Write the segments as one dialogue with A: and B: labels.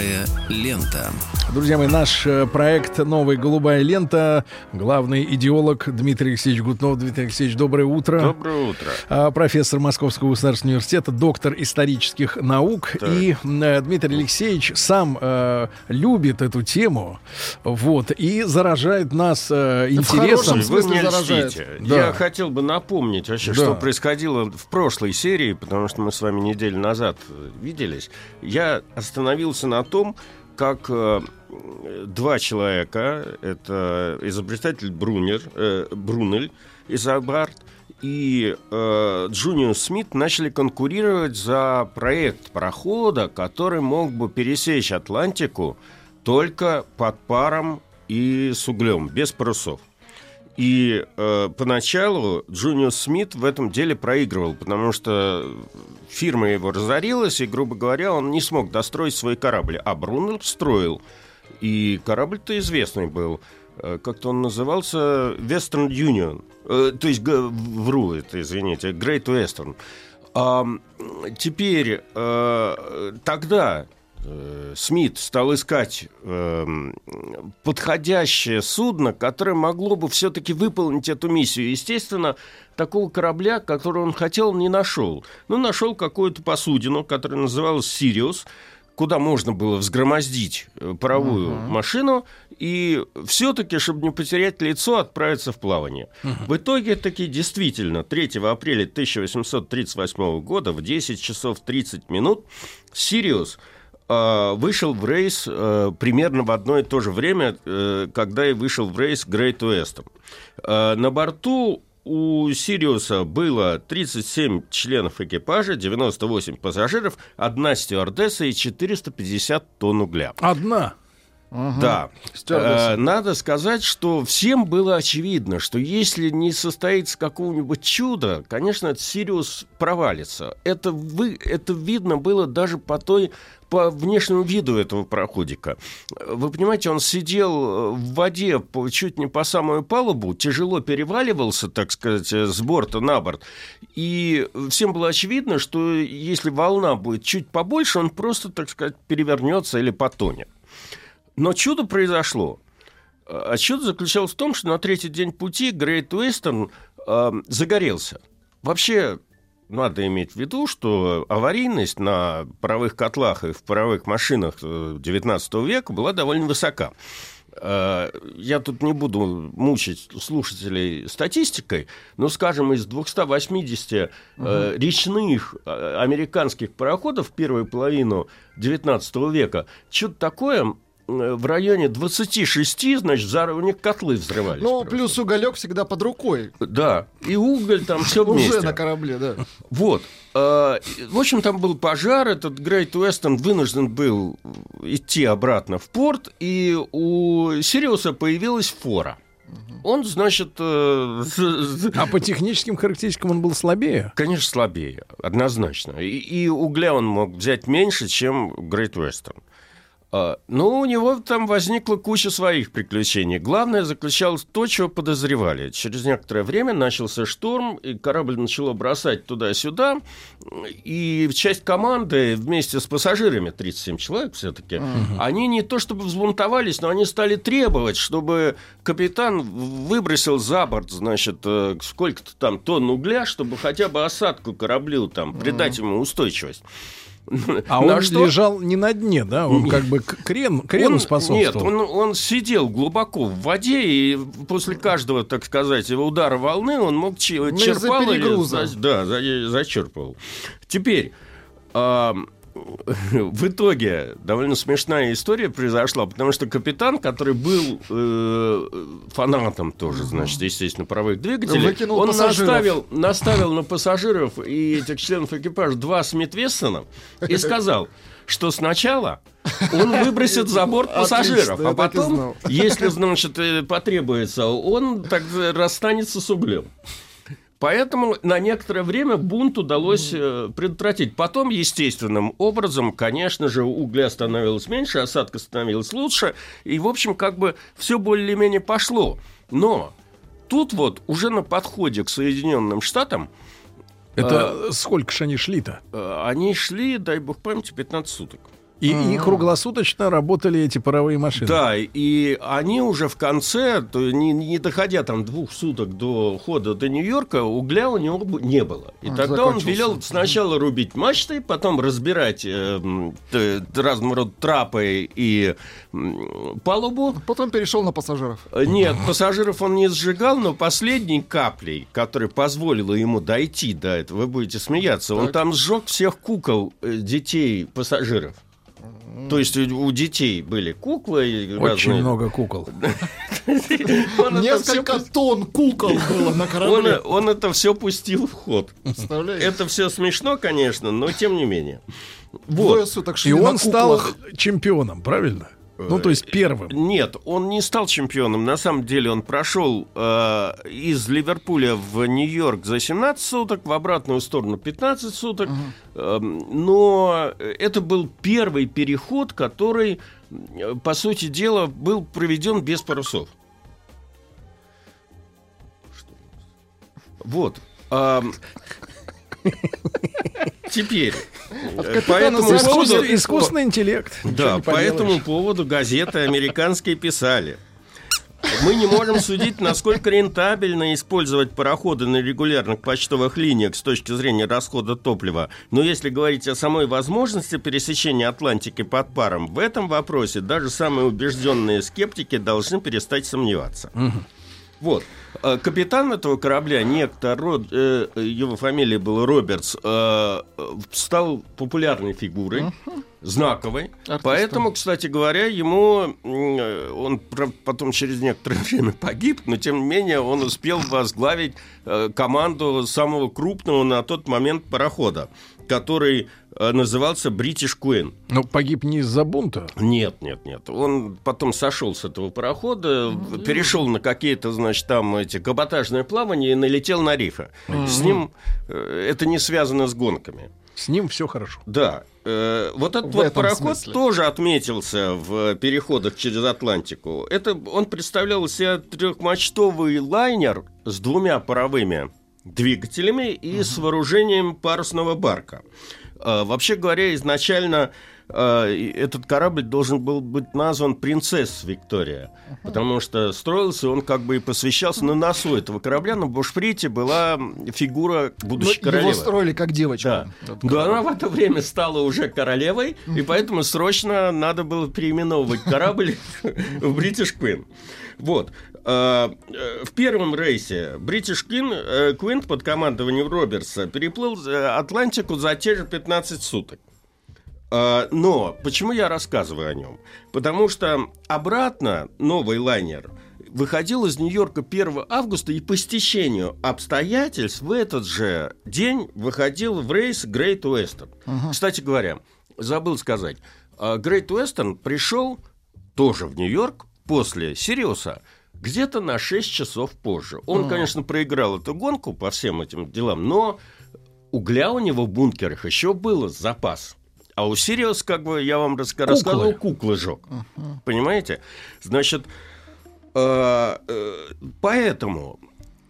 A: Голубая лента.
B: Друзья мои, наш э, проект «Новая голубая лента». Главный идеолог Дмитрий Алексеевич Гутнов. Дмитрий Алексеевич, доброе утро.
C: Доброе утро.
B: А, Профессор Московского государственного университета, доктор исторических наук.
C: Так.
B: И э, Дмитрий Алексеевич сам э, любит эту тему. Вот. И заражает нас э, интересом.
D: хорошем
C: Вы
D: смысле
C: мне
D: заражает.
C: льстите.
B: Да.
C: Я хотел бы напомнить вообще,
B: Да.
C: что происходило в прошлой серии, потому что мы с вами неделю назад э, виделись. Я остановился на том, как э, два человека, это изобретатель Брунер, э, Брунель Изабард и э, Джуниус Смит начали конкурировать за проект парохода, который мог бы пересечь Атлантику только под паром и с углем, без парусов. И э, поначалу Джуниус Смит в этом деле проигрывал, потому что фирма его разорилась, и, грубо говоря, он не смог достроить свой корабль. А Брунель строил. И корабль-то известный был. Э, Как-то он назывался Western Union. Э, то есть, вру это, извините, Great Western. А, теперь, э, тогда Смит стал искать эм, подходящее судно, которое могло бы все-таки выполнить эту миссию. Естественно, такого корабля, который он хотел, не нашел. Ну, нашел какую-то посудину, которая называлась «Сириус», куда можно было взгромоздить э, паровую машину и все-таки, чтобы не потерять лицо, отправиться в плавание. В итоге таки действительно 3 апреля 1838 года в 10 часов 30 минут «Сириус» э, вышел в рейс э, примерно в одно и то же время, э, когда и вышел в рейс Western. Э, На борту у «Сириуса» было 37 членов экипажа, 98 пассажиров, одна стюардесса и 450 тонн угля.
B: Одна.
C: Да.
D: Стюардесса.
C: Э, Надо сказать, что всем было очевидно, что если не состоится какого-нибудь чуда, конечно, Сириус провалится. Это, вы, это видно было даже по той по внешнему виду этого проходика. Вы понимаете, он сидел э, в воде чуть не по самую палубу, тяжело переваливался, так сказать, э, с борта на борт. И всем было очевидно, что если волна будет чуть побольше, он просто, так сказать, перевернется или потонет. Но чудо произошло. А чудо заключалось в том, что на третий день пути Great Western э, загорелся. Вообще, надо иметь в виду, что аварийность на паровых котлах и в паровых машинах э, XIX века была довольно высока. Э, Я тут не буду мучить слушателей статистикой, но, скажем, из 280 э, речных э, американских пароходов в первую половину XIX века, что-то такое э, в районе 26, значит, зар- у них котлы взрывались.
D: Ну,
C: просто.
D: плюс уголек всегда под рукой.
C: Да, и уголь там все
D: Уже
C: вместе.
D: на корабле, да.
C: Вот. Э, В общем, там был пожар, этот Great Western вынужден был идти обратно в порт, и у Сириуса появилась фора. Он, значит, э,
B: А по техническим характеристикам он был слабее.
C: конечно, слабее, однозначно. И, и угля он мог взять меньше, чем Great Western. А, Но у него там возникла куча своих приключений. Главное заключалось то, чего подозревали. Через некоторое время начался шторм, и корабль начало бросать туда-сюда. И часть команды вместе с пассажирами, 37 человек все-таки, они не то чтобы взбунтовались, но они стали требовать, чтобы капитан выбросил за борт, значит, э, сколько-то там тонн угля, чтобы хотя бы осадку кораблю там придать ему устойчивость.
B: А
C: На
B: он
C: что-
B: лежал не на дне, да? Он как бы крен, крену
C: он-
B: способствовал.
C: Нет, он, он сидел глубоко в воде, и после каждого, так сказать, его удара волны он мог че-
D: Ну, из-за
C: черпал или
D: перегруза.
C: за- да, за- зачерпывал. Теперь в итоге довольно смешная история произошла, потому что капитан, который был э, фанатом тоже, значит, естественно, паровых двигателей,
D: Выкинул
C: он
D: пассажиров.
C: наставил, наставил на пассажиров и этих членов экипажа два Смит Вессона и сказал, что сначала он выбросит за борт пассажиров, а потом, если, значит, э, потребуется, он так расстанется с углем. Поэтому на некоторое время бунт удалось э, предотвратить. Потом, естественным образом, конечно же, угля становилось меньше, осадка становилась лучше, и, в общем, как бы все более-менее пошло. Но тут вот уже на подходе к Соединенным Штатам
B: Это сколько же они шли-то?
C: э, они шли, дай бог памяти, 15 суток.
B: И, и круглосуточно работали эти паровые машины.
C: Да, и они уже в конце, то не, не доходя там двух суток до хода до Нью-Йорка, угля у него не было. И
D: А,
C: тогда он велел сначала рубить мачты, потом разбирать э, разного рода трапы и м, палубу.
D: Потом перешел на пассажиров.
C: Э, Нет, пассажиров он не сжигал, но последней каплей, которая позволила ему дойти до этого, вы будете смеяться, он
D: Так.
C: там сжег всех кукол э, детей пассажиров. То есть у, детей были куклы. и
B: Очень
C: разные.
B: много кукол.
D: Несколько тонн кукол было на корабле.
C: он, это все пустил в ход.
D: Представляете?
C: Это все смешно, конечно, но тем не менее. Вот.
B: И он стал чемпионом, правильно? Ну, то есть первым.
C: Нет, он не стал чемпионом. На самом деле он прошел э, из Ливерпуля в Нью-Йорк за 17 суток, в обратную сторону 15 суток. Эм, но это был первый переход, который, э, по сути дела, был проведен без парусов. Вот. Ам, Теперь. Э, По этому
D: зависит.
C: поводу-
B: Искусственный, интеллект.
C: Да, по этому поводу газеты американские писали. Мы не можем судить, насколько рентабельно использовать пароходы на регулярных почтовых линиях с точки зрения расхода топлива. Но если говорить о самой возможности пересечения Атлантики под паром, в этом вопросе даже самые убежденные скептики должны перестать сомневаться. Вот. Э, Капитан этого корабля, некто, Род- э, его фамилия была Робертс, э, стал популярной фигурой, знаковой.
D: Артистом.
C: Поэтому, кстати говоря, ему э, он потом через некоторое время погиб, но тем не менее он успел возглавить э, команду самого крупного на тот момент парохода, который назывался British Queen.
B: Ну, погиб не из-за бунта.
C: Нет, нет, нет. Он потом сошел с этого парохода, перешел на какие-то, значит, там эти каботажное плавание и налетел на рифы. С ним э, это не связано с гонками.
B: С ним все хорошо.
C: Да. э, вот этот
D: В
C: вот
D: этом
C: пароход
D: смысле.
C: тоже отметился в переходах через Атлантику. Это он представлял из себя трехмачтовый лайнер с двумя паровыми двигателями и с вооружением парусного барка. Э, вообще говоря, изначально и этот корабль должен был быть назван «Принцесс Виктория», потому что строился он как бы и посвящался на носу этого корабля, на бушприте была фигура будущей
D: его
C: королевы.
D: строили как девочку.
C: Да. Да, она в это время стала уже королевой, и поэтому срочно надо было переименовывать корабль в British Queen. Вот. А, э, В первом рейсе British Queen, э, под командованием Робертса переплыл э, Атлантику за те же 15 суток. А, Но почему я рассказываю о нем? Потому что обратно новый лайнер выходил из Нью-Йорка 1 августа и по стечению обстоятельств в этот же день выходил в рейс Great Western. Кстати говоря, забыл сказать, Great Western пришел тоже в Нью-Йорк после Сириуса где-то на 6 часов позже. Он, конечно, проиграл эту гонку по всем этим делам, но угля у него в бункерах еще было запас. А у Сириус, как бы я вам раска- рассказывал, куклы жег. Понимаете? Значит, э, э, поэтому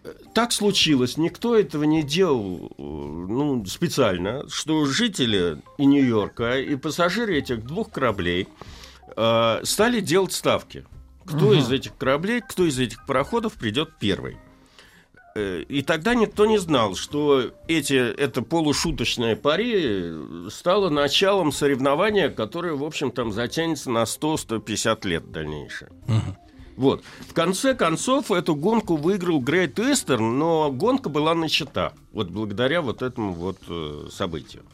C: э, так случилось, никто этого не делал ну, специально, что жители и Нью-Йорка, и пассажиры этих двух кораблей э, стали делать ставки. Кто из этих кораблей, кто из этих пароходов придет первый. Э, И тогда никто не знал, что эти, это полушуточное пари стало началом соревнования, которое, в общем, там затянется на 100-150 лет дальнейшее. Вот. В конце концов, эту гонку выиграл Грейт Эстерн, но гонка была начата. Вот благодаря вот этому вот э, событию.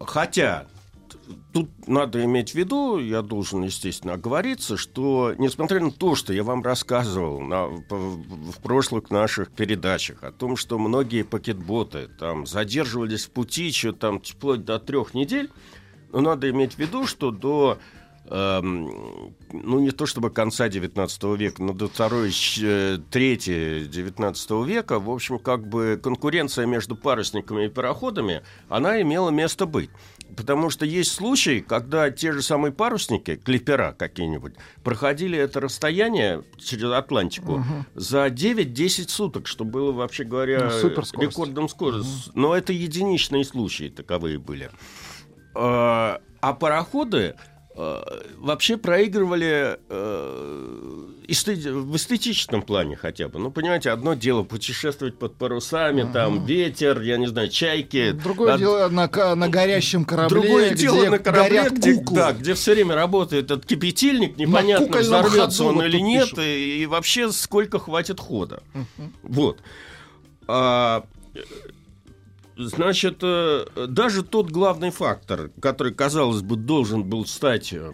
C: Хотя тут надо иметь в виду, я должен, естественно, оговориться, что, несмотря на то, что я вам рассказывал на- в прошлых наших передачах о том, что многие пакетботы там задерживались в пути еще там вплоть до трех недель, но надо иметь в виду, что до эм, ну, не то чтобы конца 19 века, но до второй, щ- трети 19 века, в общем, как бы конкуренция между парусниками и пароходами, она имела место быть. Потому что есть случаи, когда те же самые парусники, клипера какие-нибудь, проходили это расстояние через Атлантику за 9-10 суток, что было, вообще говоря,
D: Ну,
C: рекордом скоростью. Но это единичные случаи таковые были. А а пароходы э, вообще проигрывали в эстетическом плане хотя бы. Ну, понимаете, одно дело путешествовать под парусами, там ветер, я не знаю, чайки.
D: Другое
C: Од-
D: дело на, на горящем корабле,
C: Другое
D: где
C: дело на корабле, где,
D: куклы.
C: да, где все время работает этот кипятильник, непонятно, взорвется он или нет,
D: пишут.
C: и, и вообще сколько хватит хода. Вот. А, значит, э, даже тот главный фактор, который, казалось бы, должен был стать э,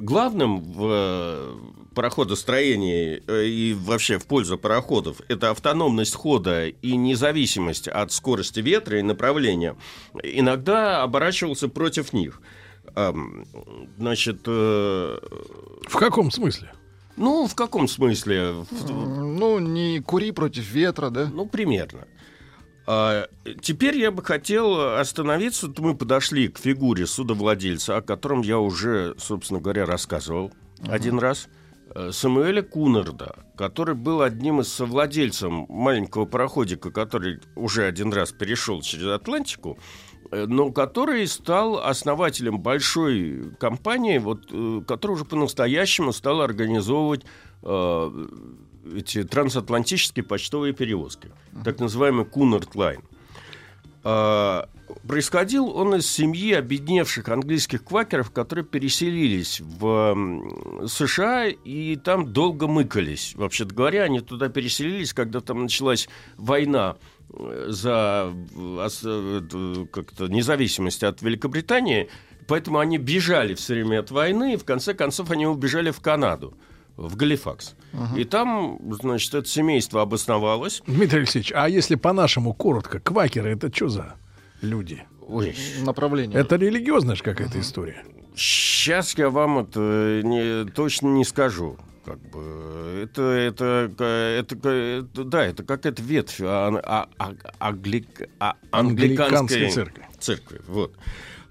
C: главным в э, пароходостроении и вообще в пользу пароходов, это автономность хода и независимость от скорости ветра и направления, иногда оборачивался против них. Значит,
B: В каком смысле?
C: ну, в каком смысле?
D: Ну, не кури против ветра, да?
C: Ну, примерно. А, теперь я бы хотел остановиться. Мы подошли к фигуре судовладельца, о котором я уже, собственно говоря, рассказывал один раз. Э, Самуэля Кунарда, который был одним из совладельцем маленького пароходика, который уже один раз перешел через Атлантику, э, но который стал основателем большой компании, вот, э, которая уже по-настоящему стала организовывать э, эти трансатлантические почтовые перевозки, так называемый Кунард Лайн. А, Происходил он из семьи обедневших английских квакеров, которые переселились в США и там долго мыкались. Вообще-то говоря, они туда переселились, когда там началась война э, за э, как-то независимость от Великобритании, поэтому они бежали все время от войны, и в конце концов они убежали в Канаду, в Галифакс. И там, значит, это семейство обосновалось.
B: Дмитрий Алексеевич, а если по-нашему коротко, квакеры это что за люди?
C: Ой,
D: Направление.
B: Это религиозная же какая-то история.
C: Сейчас я вам это не, точно не скажу. Как бы это, это, это, это- да, это какая-то ветвь а, а- а- англик- а-
B: Англиканской
C: англиканской
B: церкви.
C: церкви. Вот.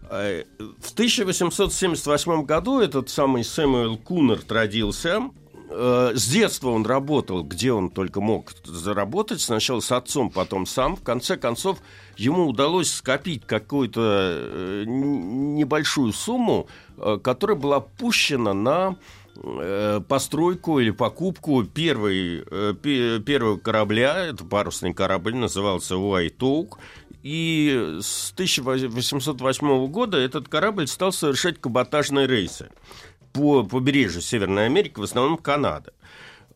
C: Э, В 1878 году этот самый Сэмюэл Кунард родился. Э, С детства он работал, где он только мог заработать. Сначала с отцом, потом сам. В конце концов, ему удалось скопить какую-то э, небольшую сумму, которая была пущена на постройку или покупку первой, пе- первого корабля, это парусный корабль, назывался Oak, и с 1808 года этот корабль стал совершать каботажные рейсы по побережью Северной Америки, в основном Канада.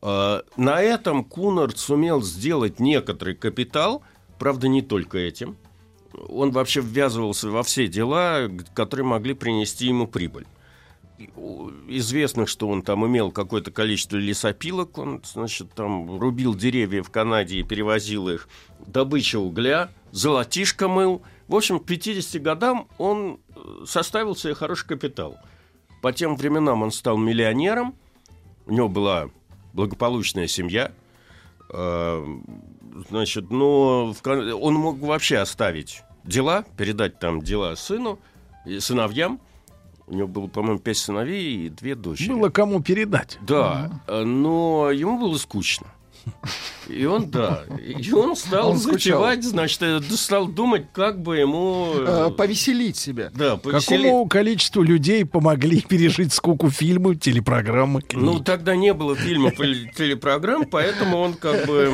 C: На этом Кунард сумел сделать некоторый капитал, правда, не только этим. Он вообще ввязывался во все дела, которые могли принести ему прибыль. Известно, что он там имел какое-то количество лесопилок, он, значит, там рубил деревья в Канаде и перевозил их, добыча угля, золотишко мыл. В общем, к 50 годам он э, составил себе хороший капитал. По тем временам он стал миллионером, у него была благополучная семья, Э, значит, но кон- он мог вообще оставить дела, передать там дела сыну, сыновьям. У него было, по-моему, пять сыновей и две дочери.
B: Было кому передать.
C: Да, э, но ему было скучно. И он, да, и он стал
D: Он
C: затевать, значит, э, стал думать, как бы ему...
D: Э,
C: э,
D: повеселить себя.
C: Да, повеселить.
B: Какому количеству людей помогли пережить скуку фильмы, телепрограммы, книги?
C: Ну, тогда не было фильмов или телепрограмм, поэтому он как бы,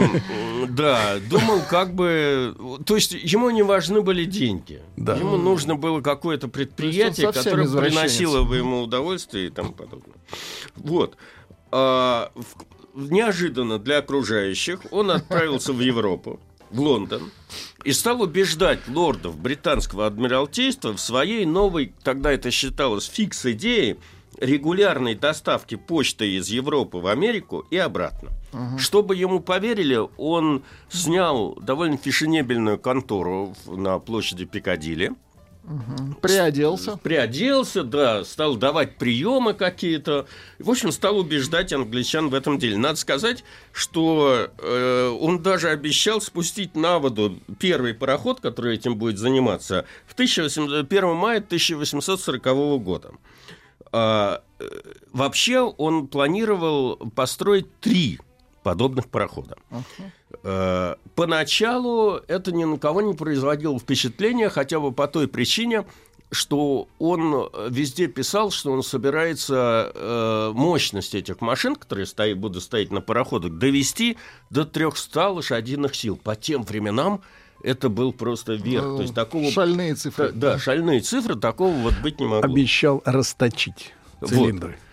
C: да, думал как бы... То есть ему не важны были деньги.
B: Да.
C: Ему нужно было какое-то предприятие, которое приносило бы ему удовольствие и тому подобное. Вот. А, в- неожиданно для окружающих он отправился в Европу, в Лондон, и стал убеждать лордов британского адмиралтейства в своей новой, тогда это считалось фикс-идее, регулярной доставки почты из Европы в Америку и обратно. Чтобы ему поверили, он снял довольно фешенебельную контору на площади Пикадилли,
D: Приоделся.
C: приоделся, да, стал давать приемы какие-то. В общем, стал убеждать англичан в этом деле. Надо сказать, что э, он даже обещал спустить на воду первый пароход, который этим будет заниматься, в 1800 1 мая 1840 года. А, э, вообще он планировал построить три подобных парохода. Э, Поначалу это ни на кого не производило впечатления, хотя бы по той причине, что он везде писал, что он собирается э, мощность этих машин, которые стои- будут стоять на пароходах, довести до 300 лошадиных сил. По тем временам это был просто верх.
D: Ну,
C: То есть такого...
D: Шальные
C: Да,
D: цифры.
C: да, шальные цифры, такого вот быть не могло.
B: Обещал расточить
C: Вот.
B: цилиндры.
C: А,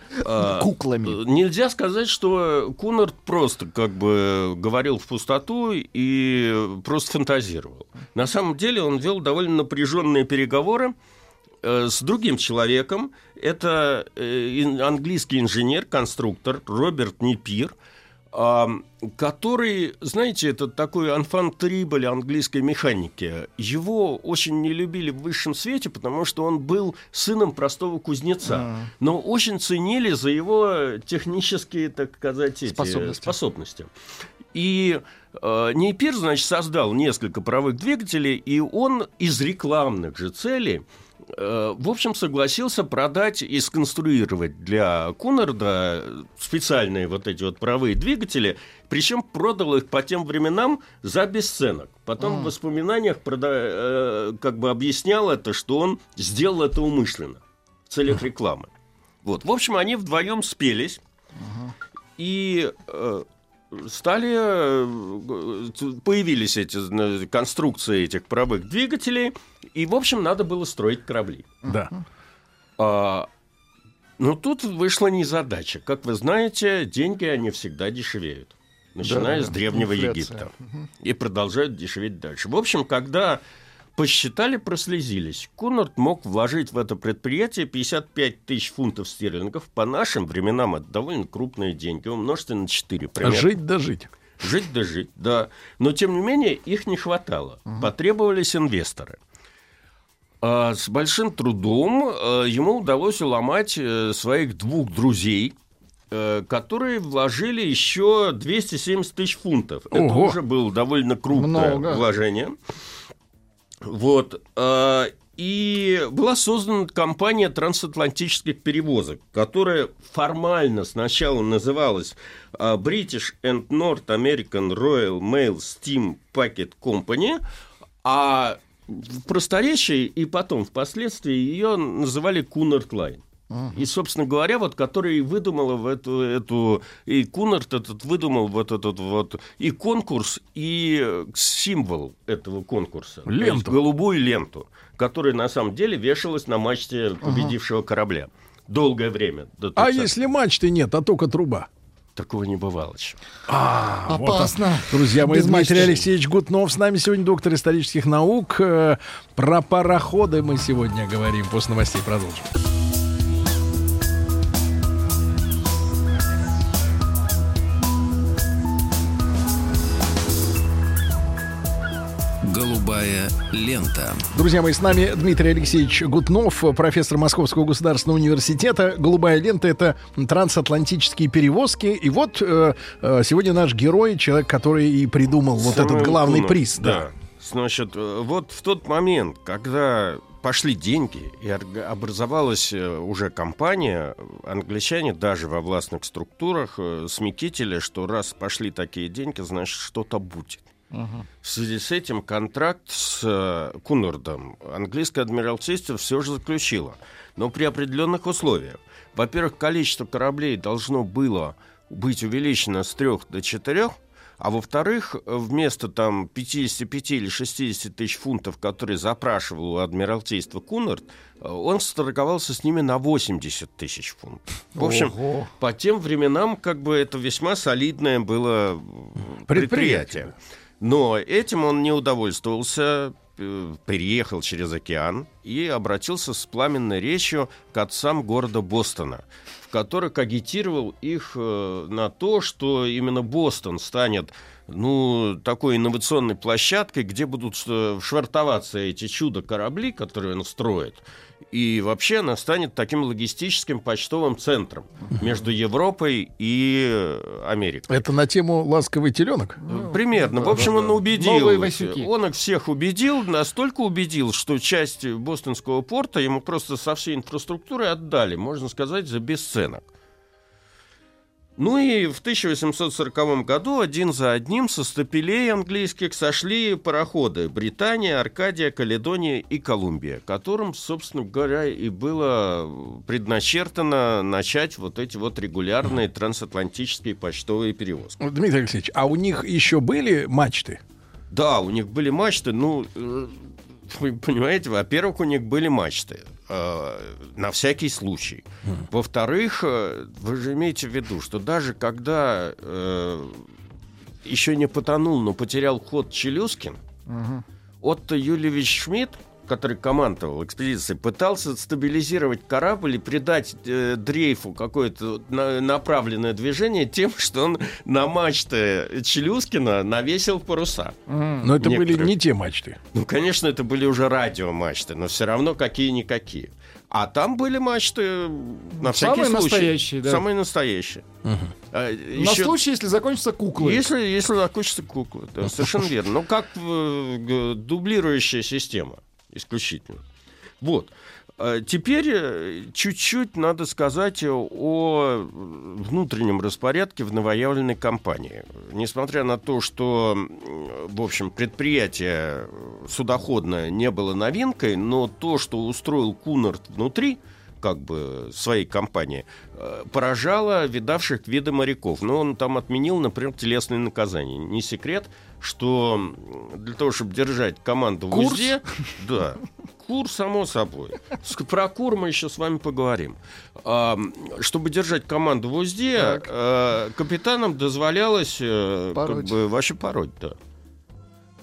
D: Куклами.
C: Э, Нельзя сказать, что Кунард просто как бы говорил в пустоту и просто фантазировал. На самом деле он вел довольно напряженные переговоры э, с другим человеком. Это э, английский инженер, конструктор Роберт Непир, который, знаете, это такой анфан триболь английской механики. Его очень не любили в высшем свете, потому что он был сыном простого кузнеца,
D: А.
C: но очень ценили за его технические, так сказать, эти
D: Способности.
C: способности. И э, Нейпир, значит, создал несколько паровых двигателей, и он из рекламных же целей в общем, согласился продать и сконструировать для Кунарда специальные вот эти вот паровые двигатели, причем продал их по тем временам за бесценок. Потом в воспоминаниях прода- э, как бы объяснял это, что он сделал это умышленно в целях рекламы. Вот. В общем, они вдвоем спелись и э, стали э, появились эти конструкции этих паровых двигателей, и в общем надо было строить корабли.
B: Да.
C: А, но тут вышла незадача. Как вы знаете, деньги они всегда дешевеют, начиная
D: Да,
C: с древнего
D: инфляция.
C: Египта, и продолжают дешеветь дальше. В общем, когда посчитали, прослезились, Кунард мог вложить в это предприятие 55 тысяч фунтов стерлингов. По нашим временам это довольно крупные деньги. Умножьте на 4. примерно.
B: Жить да жить.
C: Жить да жить, да. Но, тем не менее, их не хватало. Потребовались инвесторы. А с большим трудом э, ему удалось уломать э, своих двух друзей, э, которые вложили еще 270 тысяч фунтов. Это
B: Ого.
C: уже было довольно крупное
D: Много.
C: вложение. Вот. э, И была создана компания трансатлантических перевозок, которая формально сначала называлась э, British and North American Royal Mail Steam Packet Company, а в просторечии и потом впоследствии ее называли Cunard Line. И, собственно говоря, вот который и выдумала в эту, эту и Кунарт этот выдумал вот этот вот и конкурс, и э, символ этого конкурса. То есть
B: Ленту.
C: голубую ленту, которая на самом деле вешалась на мачте победившего корабля. Долгое время. до
B: А
C: 30-х.
B: если мачты нет, а только труба?
C: Такого не бывало еще.
B: А, вот
D: Опасно.
B: Друзья мои,
D: Без
B: Дмитрий
D: мачты.
B: Алексеевич Гутнов с нами сегодня, доктор исторических наук. Э, Про пароходы мы сегодня говорим. После новостей продолжим.
A: Лента.
B: Друзья мои, с нами Дмитрий Алексеевич Гутнов, профессор Московского государственного университета. «Голубая лента» — это трансатлантические перевозки. И вот э, э, сегодня наш герой, человек, который и придумал вот этот главный
C: Кунард,
B: приз. Да.
C: Значит, э, вот в тот момент, когда пошли деньги и образовалась э, уже компания, англичане даже во властных структурах смекитили, что раз пошли такие деньги, значит, что-то будет. В связи с этим контракт с э, Кунардом английское адмиралтейство все же заключило, но при определенных условиях. Во-первых, количество кораблей должно было быть увеличено с трех до четырех, а во-вторых, вместо там 55 или 60 тысяч фунтов, которые запрашивал у Адмиралтейства Кунард, э, он сторговался с ними на 80 тысяч фунтов. В общем,
D: Ого.
C: по тем временам как бы это весьма солидное было
B: Предприятие.
C: предприятие. Но этим он не удовольствовался. э, переехал через океан и обратился с пламенной речью к отцам города Бостона, в которых агитировал их э, на то, что именно Бостон станет ну, такой инновационной площадкой, где будут э, швартоваться эти чудо-корабли, которые он строит. И вообще она станет таким логистическим почтовым центром между Европой и Америкой.
B: Это на тему «Ласковый теленок»?
C: Ну, Примерно.
D: да,
C: в общем,
D: да,
C: он
D: да.
C: убедил. Он их всех убедил, настолько убедил, что часть бостонского порта ему просто со всей инфраструктурой отдали, можно сказать, за бесценок. Ну и в 1840 году один за одним со стапелей английских сошли пароходы Британия, Аркадия, Каледония и Колумбия, которым, собственно говоря, и было предначертано начать вот эти вот регулярные трансатлантические почтовые перевозки.
B: Дмитрий Алексеевич, а у них еще были мачты?
C: Да, у них были мачты, ну, э, вы понимаете, во-первых, у них были мачты. Э, на всякий случай. Во-вторых, э, вы же имеете в виду, что даже когда э, еще не потонул, но потерял ход Челюскин,
D: Мгм.
C: Отто Юлевич Шмидт, который командовал экспедицией, пытался стабилизировать корабль и придать э, дрейфу какое-то на- направленное движение тем, что он на мачты Челюскина навесил паруса.
D: Мгм.
B: Но это были
C: Некоторые.
B: не те мачты.
C: Ну, конечно, это были уже радиомачты, но все равно какие-никакие. А там были мачты на всякий
D: Самые
C: случай.
D: настоящие, да.
C: Самые настоящие. А,
D: На
C: еще-
D: случай, если закончатся куклы.
C: Если, если закончится кукла, да, совершенно верно. Ну, как э, дублирующая система исключительно. Вот. А Теперь э, чуть-чуть надо сказать о внутреннем распорядке в новоявленной компании. Несмотря на то, что, в общем, предприятие судоходное не было новинкой, но то, что устроил Кунарт внутри, как бы своей компании, э, поражало видавших виды моряков. Но он там отменил, например, телесные наказания. Не секрет, что для того, чтобы держать команду в узде, да, кур, само собой. Про кур мы еще с вами поговорим. А, чтобы держать команду в узде,
D: Так.
C: э, капитанам дозволялось э, как бы вообще пороть, да.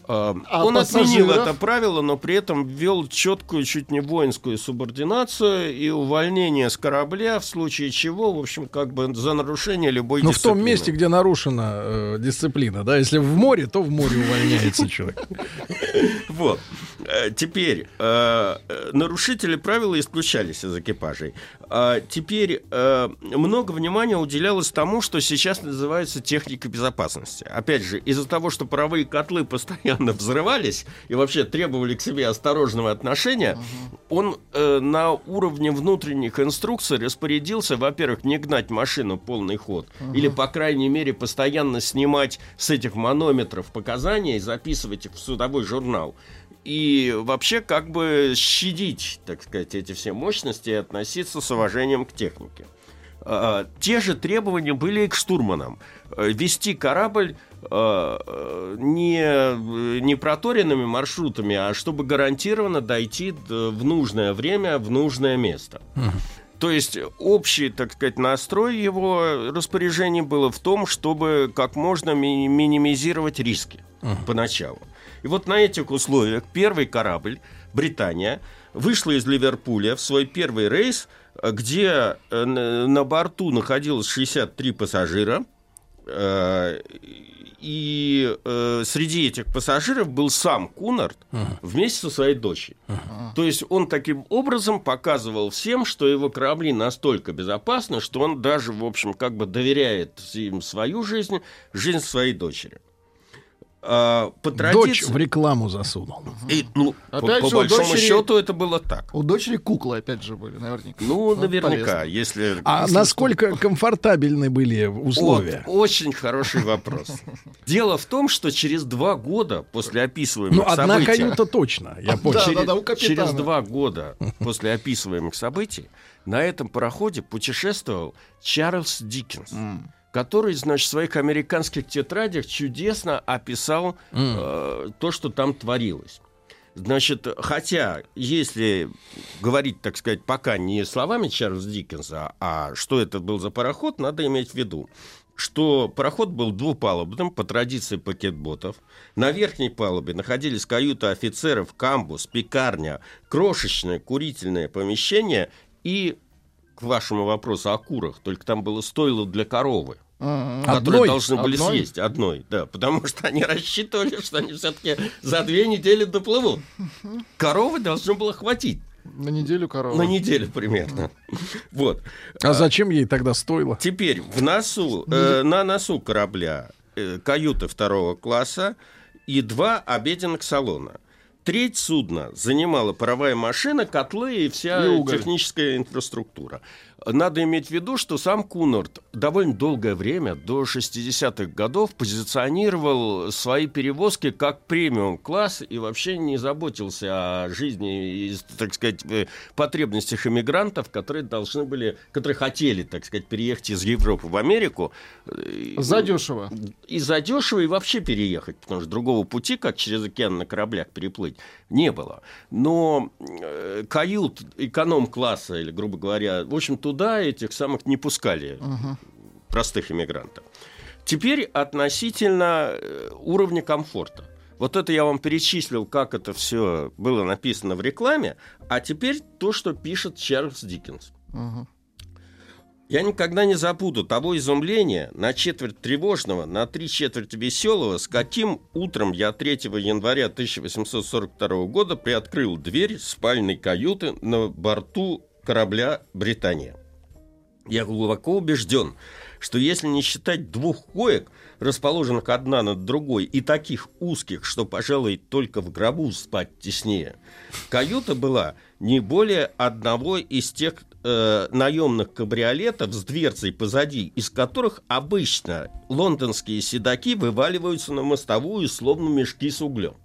C: А,
D: А
C: он отменил это правило, но при этом ввел четкую, чуть не воинскую субординацию и увольнение с корабля, в случае чего, в общем, как бы за нарушение любой
B: Ну, в том
C: дисциплины.
B: месте, где нарушена э, дисциплина, да, если в море, то в море увольняется человек.
C: Вот. Э, Теперь э, э, нарушители правила исключались из экипажей. А Теперь много внимания уделялось тому, что сейчас называется техника безопасности. Опять же, из-за того, что паровые котлы постоянно взрывались и вообще требовали к себе осторожного отношения, он э, на уровне внутренних инструкций распорядился, во-первых, не гнать машину полный ход, или, по крайней мере, постоянно снимать с этих манометров показания и записывать их в судовой журнал. И вообще как бы щадить, так сказать, эти все мощности и относиться с уважением к технике. А, Те же требования были и к штурманам. Э, Вести корабль э, э, не, не проторенными маршрутами, а чтобы гарантированно дойти в нужное время в нужное место. То есть общий, так сказать, настрой его распоряжений было в том, чтобы как можно ми- минимизировать риски поначалу. И вот на этих условиях первый корабль, Британия, вышла из Ливерпуля в свой первый рейс, э, где э, на на борту находилось 63 пассажира, э, и э, среди этих пассажиров был сам Кунард вместе со своей дочерью. То есть он таким образом показывал всем, что его корабли настолько безопасны, что он даже, в общем, как бы доверяет им свою жизнь, жизнь своей дочери. А, по
B: Дочь
C: традиции...
B: в рекламу засунул.
C: И, ну, по-
D: Опять
C: по,
D: же, у
C: большому
D: дочери-
C: счету это было так.
D: У дочери куклы, опять же, были, наверняка.
C: Ну,
D: Ну,
C: наверняка,
D: полезно.
C: если...
B: А
C: если
B: насколько комфортабельны были условия?
C: Вот, очень хороший вопрос. Дело в том, что через два года после описываемых
B: Ну, одна
C: событий...
B: каюта точно, я понял.
D: Да,
C: через,
D: да, да, у капитана.
C: через два года после описываемых событий на этом пароходе путешествовал Чарльз Диккенс. Который, значит, в своих американских тетрадях чудесно описал э, то, что там творилось. Значит, хотя, если говорить, так сказать, пока не словами Чарльза Диккенса, а что это был за пароход, надо иметь в виду. что пароход был двупалубным по традиции пакетботов. На верхней палубе находились каюты офицеров, камбус, пекарня, крошечное курительное помещение и, к вашему вопросу о курах, только там было стойло для коровы Которые
B: Одной?
C: должны были
D: Одной?
C: съесть одной, да, потому что они рассчитывали, что они все-таки за две недели доплывут. Коровы должно было хватить
D: На неделю корова.
C: на неделю примерно. Вот.
B: А зачем ей тогда стоило?
C: Теперь в носу, э, на носу корабля э, каюты второго класса и два обеденных салона. Треть судна занимала паровая машина, котлы и вся
D: И уголь.
C: техническая инфраструктура. Надо иметь в виду, что сам Кунард довольно долгое время, до 60-х годов, позиционировал свои перевозки как премиум-класс и вообще не заботился о жизни и, так сказать, э, потребностях иммигрантов, которые должны были, которые хотели, так сказать, переехать из Европы в Америку. э,
D: Задешево.
C: и задешево, и вообще переехать, потому что другого пути, как через океан на кораблях переплыть, не было. Но э, кают эконом-класса, или, грубо говоря, в общем, туда этих самых не пускали простых иммигрантов. Теперь относительно э, уровня комфорта. Вот это я вам перечислил, как это все было написано в рекламе, а теперь то, что пишет Чарльз Диккенс.
D: Ага.
C: Я никогда не забуду того изумления, на четверть тревожного, на три четверти веселого, с каким утром я 3 января 1842 года приоткрыл дверь спальной каюты на борту корабля «Британия». Я глубоко убежден, что если не считать двух коек, расположенных одна над другой, и таких узких, что, пожалуй, только в гробу спать теснее, каюта была не более одного из тех э, наемных кабриолетов с дверцей позади, из которых обычно лондонские седаки вываливаются на мостовую, словно мешки с углем.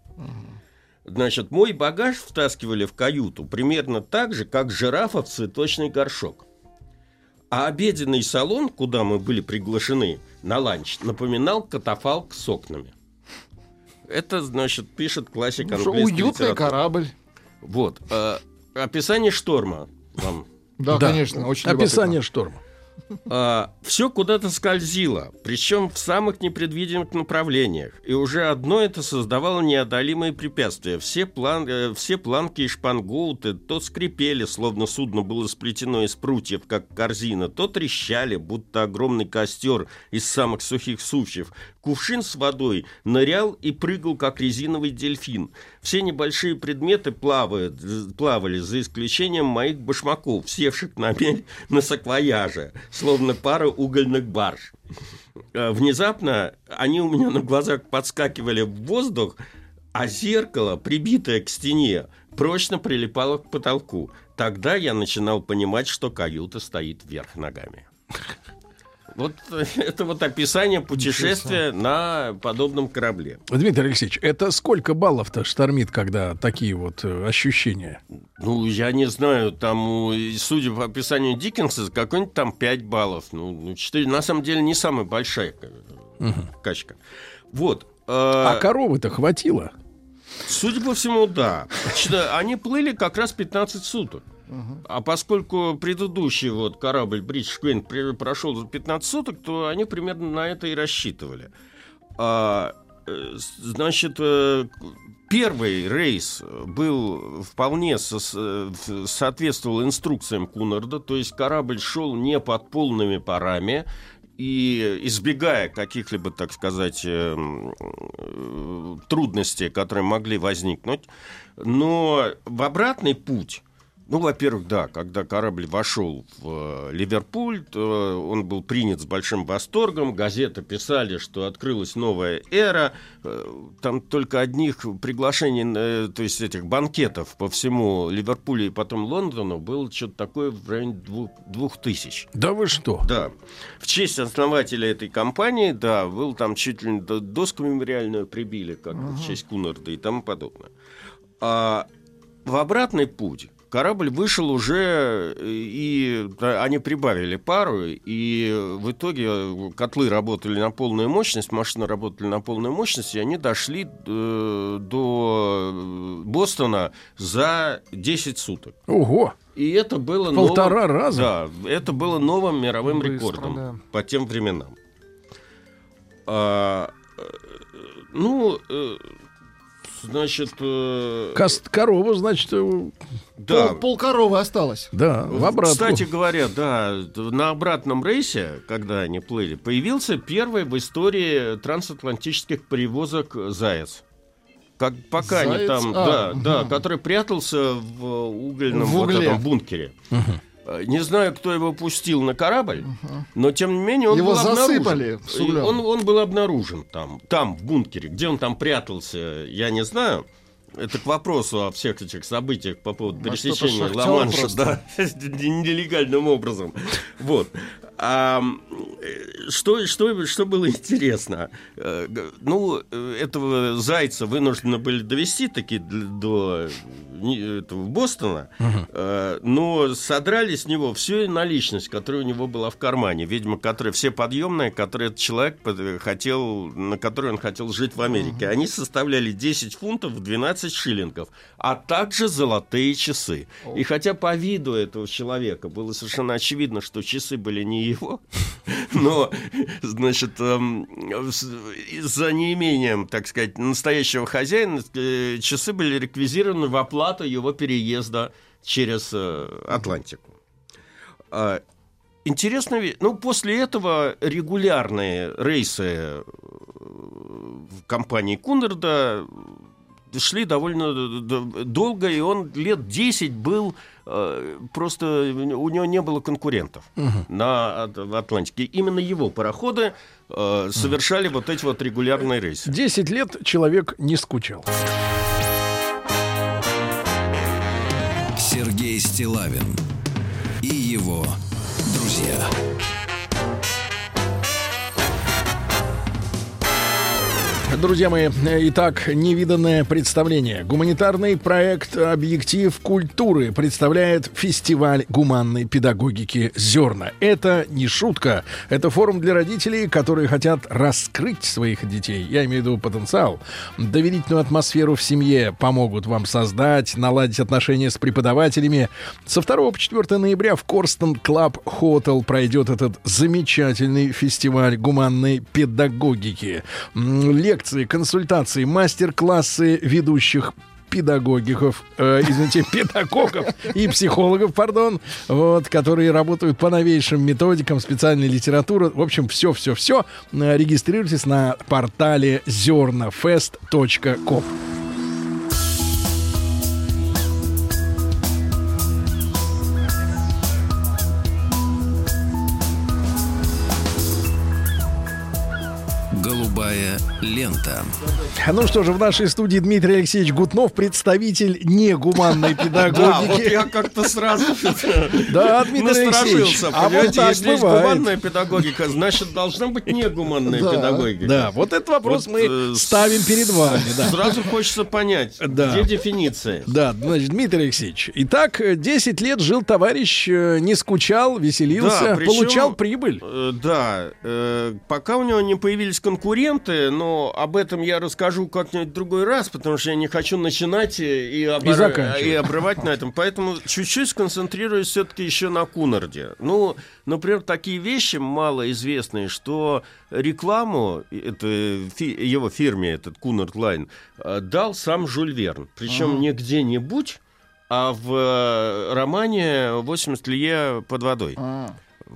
C: Значит, мой багаж втаскивали в каюту примерно так же, как жирафа в цветочный горшок. А обеденный салон, куда мы были приглашены на ланч, напоминал катафалк с окнами. Это, значит, пишет классик
D: Ну,
C: английской
D: уютный
C: литературы.
D: корабль.
C: Вот. э, описание шторма вам
D: Да,
B: Да.
D: конечно, очень
B: Описание шторма.
C: Все куда-то скользило, причем в самых непредвиденных направлениях. И уже одно это создавало неодолимые препятствия. Все, план, э, все планки и шпангоуты то скрипели, словно судно было сплетено из прутьев, как корзина, то трещали, будто огромный костер из самых сухих сучьев. Кувшин с водой нырял и прыгал, как резиновый дельфин. Все небольшие предметы плавают, плавали, за исключением моих башмаков, севших на мель на саквояже, словно пара угольных барж. Э, Внезапно они у меня на глазах подскакивали в воздух, а зеркало, прибитое к стене, прочно прилипало к потолку. Тогда я начинал понимать, что каюта стоит вверх ногами. Вот это вот описание путешествия на подобном корабле.
B: Дмитрий Алексеевич, это сколько баллов-то штормит, когда такие вот э, ощущения?
C: Ну, я не знаю, там, судя по описанию Диккенса, какой-нибудь там 5 баллов. Ну, ну, 4. На самом деле, не самая большая э, качка. Вот. э,
B: А коровы-то хватило?
C: Судя по всему, да. Они плыли как раз 15 суток. А поскольку предыдущий вот корабль Queen при- прошел за 15 суток, то они примерно на это и рассчитывали. А, э, значит, э, первый рейс был вполне со- э, соответствовал инструкциям Кунарда, то есть корабль шел не под полными парами, и избегая каких-либо, так сказать, трудностей, которые могли возникнуть. Но в обратный путь, ну, во-первых, да, когда корабль вошел в э, Ливерпуль, то он был принят с большим восторгом. Газеты писали, что открылась новая эра. Э, Там только одних приглашений, э, то есть этих банкетов по всему Ливерпулю и потом Лондону было что-то такое в районе двух, двух тысяч.
B: Да вы что?
C: Да. В честь основателя этой компании, да, был там чуть ли не до- доску мемориальную прибили, как в честь Кунарда и тому подобное. А в обратный путь корабль вышел уже, э, и да, они прибавили пару, и в итоге котлы работали на полную мощность, машины работали на полную мощность, и они дошли э, до Бостона за 10 суток.
B: Ого!
C: И это было
B: Полтора
C: новым-
B: раза?
C: Да, это было новым мировым
D: Быстро,
C: рекордом
D: да.
C: по тем временам. А, э, ну, э, значит... э,
B: Каст корова, значит, э,
C: да,
D: Пол, пол коровы осталось.
B: да, в обратку.
C: Кстати говоря, да, на обратном рейсе, когда они плыли, появился первый в истории трансатлантических перевозок «Заяц». Как, пока они
D: «Заяц»?
C: там,
D: А,
C: да,
D: мгм.
C: да, который прятался в угольном
D: В
C: вот
D: угле.
C: этом бункере. Э, Не знаю, кто его пустил на корабль, но тем не менее он
D: Его
C: был обнаружен.
D: засыпали.
C: Он, он был обнаружен там, там, в бункере. Где он там прятался, я не знаю. Это к вопросу о всех этих событиях по поводу
D: Может,
C: пересечения Ла-Манша, да, нелегальным образом. Вот. А, что, что, что было интересно? Э, Ну, этого зайца вынуждены были довести таки до этого Бостона, э, но содрали с него всю наличность, которая у него была в кармане. Видимо, которые все подъемные, которые этот человек хотел, на которые он хотел жить в Америке. Они составляли 10 фунтов, 12 шиллингов, а также золотые часы. И хотя по виду этого человека было совершенно очевидно, что часы были не его, но, значит, эм, за неимением, так сказать, настоящего хозяина, э, часы были реквизированы в оплату его переезда через э, Атлантику. А, Интересно, ну, после этого регулярные рейсы э, в компании Кунерда шли довольно д- долго, и он лет 10 был э, просто у него не было конкурентов на Ат- в Атлантике. Именно его пароходы э, совершали вот эти вот регулярные рейсы.
B: 10 лет человек не скучал.
A: Сергей Стилавин и его друзья.
B: Друзья мои, итак, невиданное представление. Гуманитарный проект «Объектив культуры» представляет фестиваль гуманной педагогики «Зерна». Это не шутка. Это форум для родителей, которые хотят раскрыть своих детей. Я имею в виду потенциал. Доверительную атмосферу в семье помогут вам создать, наладить отношения с преподавателями. Со 2 по 4 ноября в Korston Club Hotel пройдет этот замечательный фестиваль гуманной педагогики. М, Лекции, консультации, мастер-классы ведущих педагогиков, э, извините, педагогов и психологов, пардон, вот, которые работают по новейшим методикам специальной литературы. В общем, все-все-все. Регистрируйтесь на портале зернафест.ком.
A: Голубая лента.
B: Ну что же, в нашей студии Дмитрий Алексеевич Гутнов, представитель негуманной
C: Да, вот
B: педагогики.
C: я как-то сразу
B: Да, Дмитрий Алексеевич. А вот так
C: Если есть гуманная педагогика, значит, должна быть негуманная
D: Да.
C: педагогика.
B: Да, вот этот вопрос мы
C: э,
B: ставим перед вами.
C: Сразу хочется понять, где дефиниция.
B: Да, значит, Дмитрий Алексеевич. Итак, э, 10 лет жил товарищ, э, не скучал, веселился, получал прибыль.
C: Э, Да, пока у него не появились конкуренты, но об этом я расскажу как-нибудь в другой раз, потому что я не хочу начинать и, и, обор-
B: заканчивать.
C: и обрывать на этом. Поэтому чуть-чуть сконцентрируюсь все-таки еще на Кунарде. Ну, например, такие вещи малоизвестные, что рекламу это, фи- его фирме, этот Кунард Лайн, э, дал сам Жюль Верн. Причем не где-нибудь, а в э, романе «80 лье под водой»
D: А,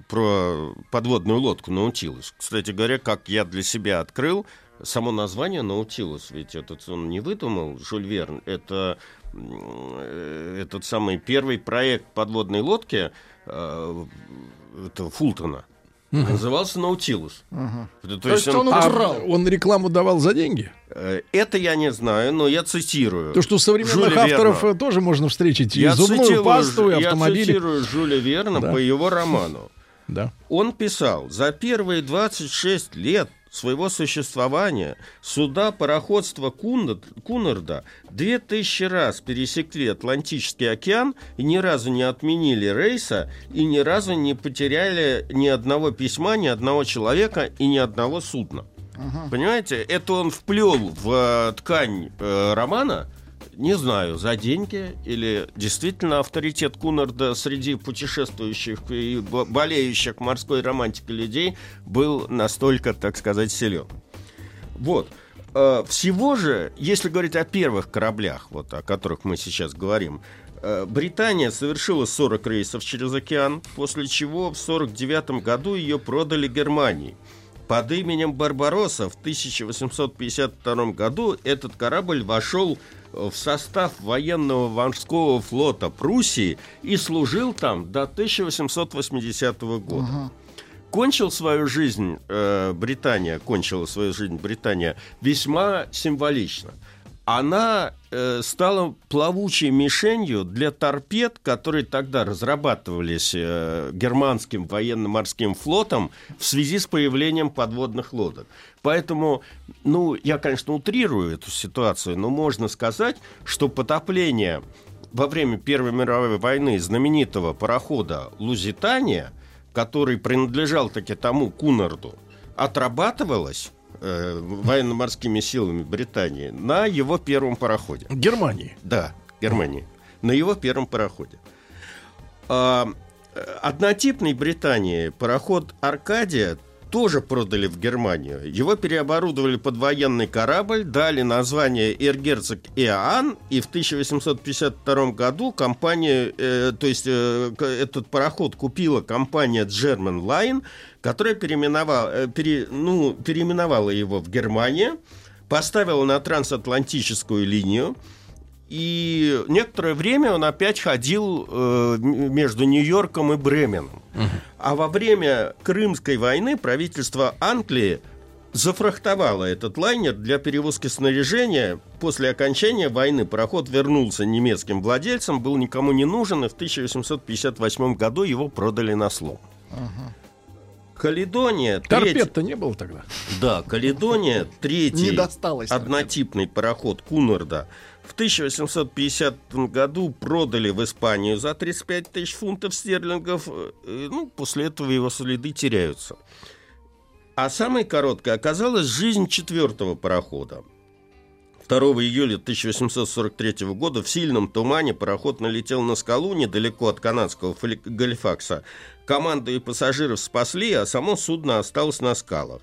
C: про подводную лодку Наутилус. Кстати говоря, как я для себя открыл, само название Наутилус, ведь этот он не выдумал, Жюль Верн, это э, этот самый первый проект подводной лодки э, этого Фултона. Назывался Наутилус.
D: ага.
C: То,
D: То есть он
B: А
D: украл.
B: он рекламу давал за деньги?
C: э, это я не знаю, но я цитирую.
B: То, что у современных
C: Жюля
B: авторов
C: Верна.
B: э, тоже можно встретить и
C: я
B: зубную
C: цитирую,
B: пасту, и
C: я
B: автомобили.
C: цитирую Жюля Верна
B: Да.
C: по его роману.
B: Да.
C: Он писал, за первые 26 лет своего существования суда пароходства Кунард- Кунарда две тысячи раз пересекли Атлантический океан и ни разу не отменили рейса и ни разу не потеряли ни одного письма, ни одного человека и ни одного судна. Понимаете, это он вплел в э, ткань э, романа, не знаю, за деньги или действительно авторитет Кунарда среди путешествующих и бо- болеющих морской романтикой людей был настолько, так сказать, силен. Вот. Э, Всего же, если говорить о первых кораблях, вот о которых мы сейчас говорим, э, Британия совершила 40 рейсов через океан, после чего в 49 году ее продали Германии. Под именем Барбаросса в 1852 году этот корабль вошел состав военного морского флота Пруссии и служил там до 1880 года. Кончил свою жизнь э, Британия, кончила свою жизнь Британия весьма символично. Она э, стала плавучей мишенью для торпед, которые тогда разрабатывались э, германским военно-морским флотом в связи с появлением подводных лодок. Поэтому, ну, я, конечно, утрирую эту ситуацию, но можно сказать, что потопление во время Первой мировой войны знаменитого парохода «Лузитания», который принадлежал таки тому Кунарду, отрабатывалось э, военно-морскими силами Британии на его первом пароходе.
B: Германии.
C: Да, Германии. На его первом пароходе. А, э, однотипный Британии пароход «Аркадия» тоже продали в Германию. Его переоборудовали под военный корабль, дали название «Эргерцог Иоанн», и в 1852 году компания, э, то есть э, этот пароход купила компания German Line, которая переименовала, э, пере- ну, переименовала его в Германию, поставила на трансатлантическую линию, и некоторое время он опять ходил э, между Нью-Йорком и Бременом. А во время Крымской войны правительство Англии зафрахтовало этот лайнер для перевозки снаряжения. После окончания войны пароход вернулся немецким владельцам, был никому не нужен, и в 1858 году его продали на слом. Каледония, треть-
B: Торпед-то не было тогда.
C: да, Каледония, третий
D: Не досталось.
C: однотипный пароход Кунарда в 1850 году продали в Испанию за 35 тысяч фунтов стерлингов. Э, Ну, после этого его следы теряются. А самой короткой оказалась жизнь четвертого парохода. 2 июля 1843 года в сильном тумане пароход налетел на скалу недалеко от канадского Галифакса. Команду и пассажиров спасли, а само судно осталось на скалах.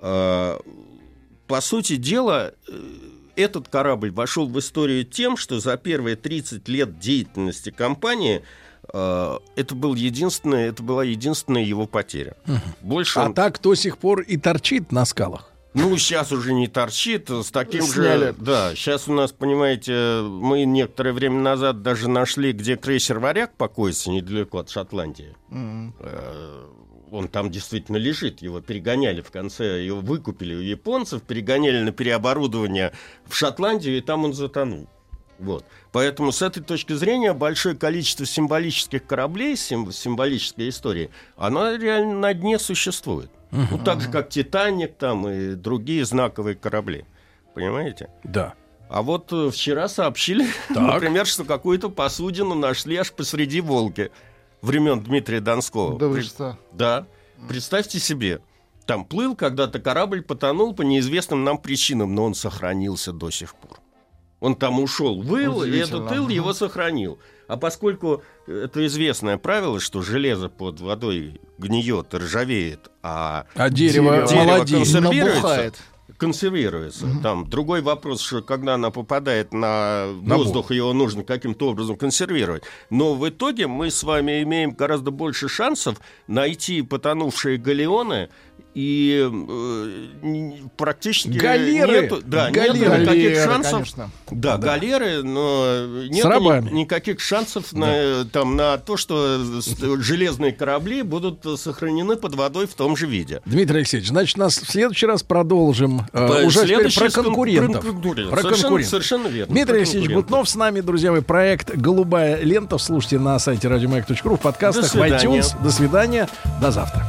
C: А, По сути дела, э, этот корабль вошел в историю тем, что за первые 30 лет деятельности компании э, это, был единственное, это была единственная его потеря. Больше
B: А
C: он-
B: так до сих пор и торчит на скалах.
C: ну, сейчас уже не торчит, с таким
D: Сняли.
C: же... Да, сейчас у нас, понимаете, мы некоторое время назад даже нашли, где крейсер «Варяг» покоится, недалеко от Шотландии.
D: М.
C: Он там действительно лежит, его перегоняли в конце, его выкупили у японцев, перегоняли на переоборудование в Шотландию, и там он затонул. Вот. Поэтому с этой точки зрения большое количество символических кораблей, сим- символической истории, она реально на дне существует. Ну, так же, как «Титаник» там и другие знаковые корабли. Понимаете?
B: Да.
C: А вот э, вчера сообщили,
B: Так.
C: например, что какую-то посудину нашли аж посреди Волги времен Дмитрия Донского.
D: Да вы что?
C: да. Представьте себе, там плыл когда-то корабль, потонул по неизвестным нам причинам, но он сохранился до сих пор. Он там ушел, выл, и этот ил его сохранил. А поскольку это известное правило, что железо под водой гниет, ржавеет, а
B: А дерево,
C: Дерево
B: молодеет.
C: консервируется,
D: Набухает.
C: Консервируется. Там другой вопрос, что когда она попадает на
B: На
C: воздух, его нужно каким-то образом консервировать. Но в итоге мы с вами имеем гораздо больше шансов найти потонувшие галеоны и э, практически
B: Галеры.
C: нету, да,
B: Галеры.
C: нету никаких
D: Галеры,
C: шансов.
D: конечно.
C: Да, галеры, но нет
B: рабами.
C: никаких шансов на, там, на то, что с- железные корабли будут сохранены под водой в том же виде.
B: Дмитрий Алексеевич, значит, нас в следующий раз продолжим э, уже теперь про конкурентов.
C: про конкурентов. Совершенно-
B: конкурентов.
C: совершенно верно.
B: Дмитрий Алексеевич. Гутнов с нами, друзья мои. Проект «Голубая лента». Слушайте на сайте радиомаяк.ру, в подкастах, в iTunes. До свидания. До завтра.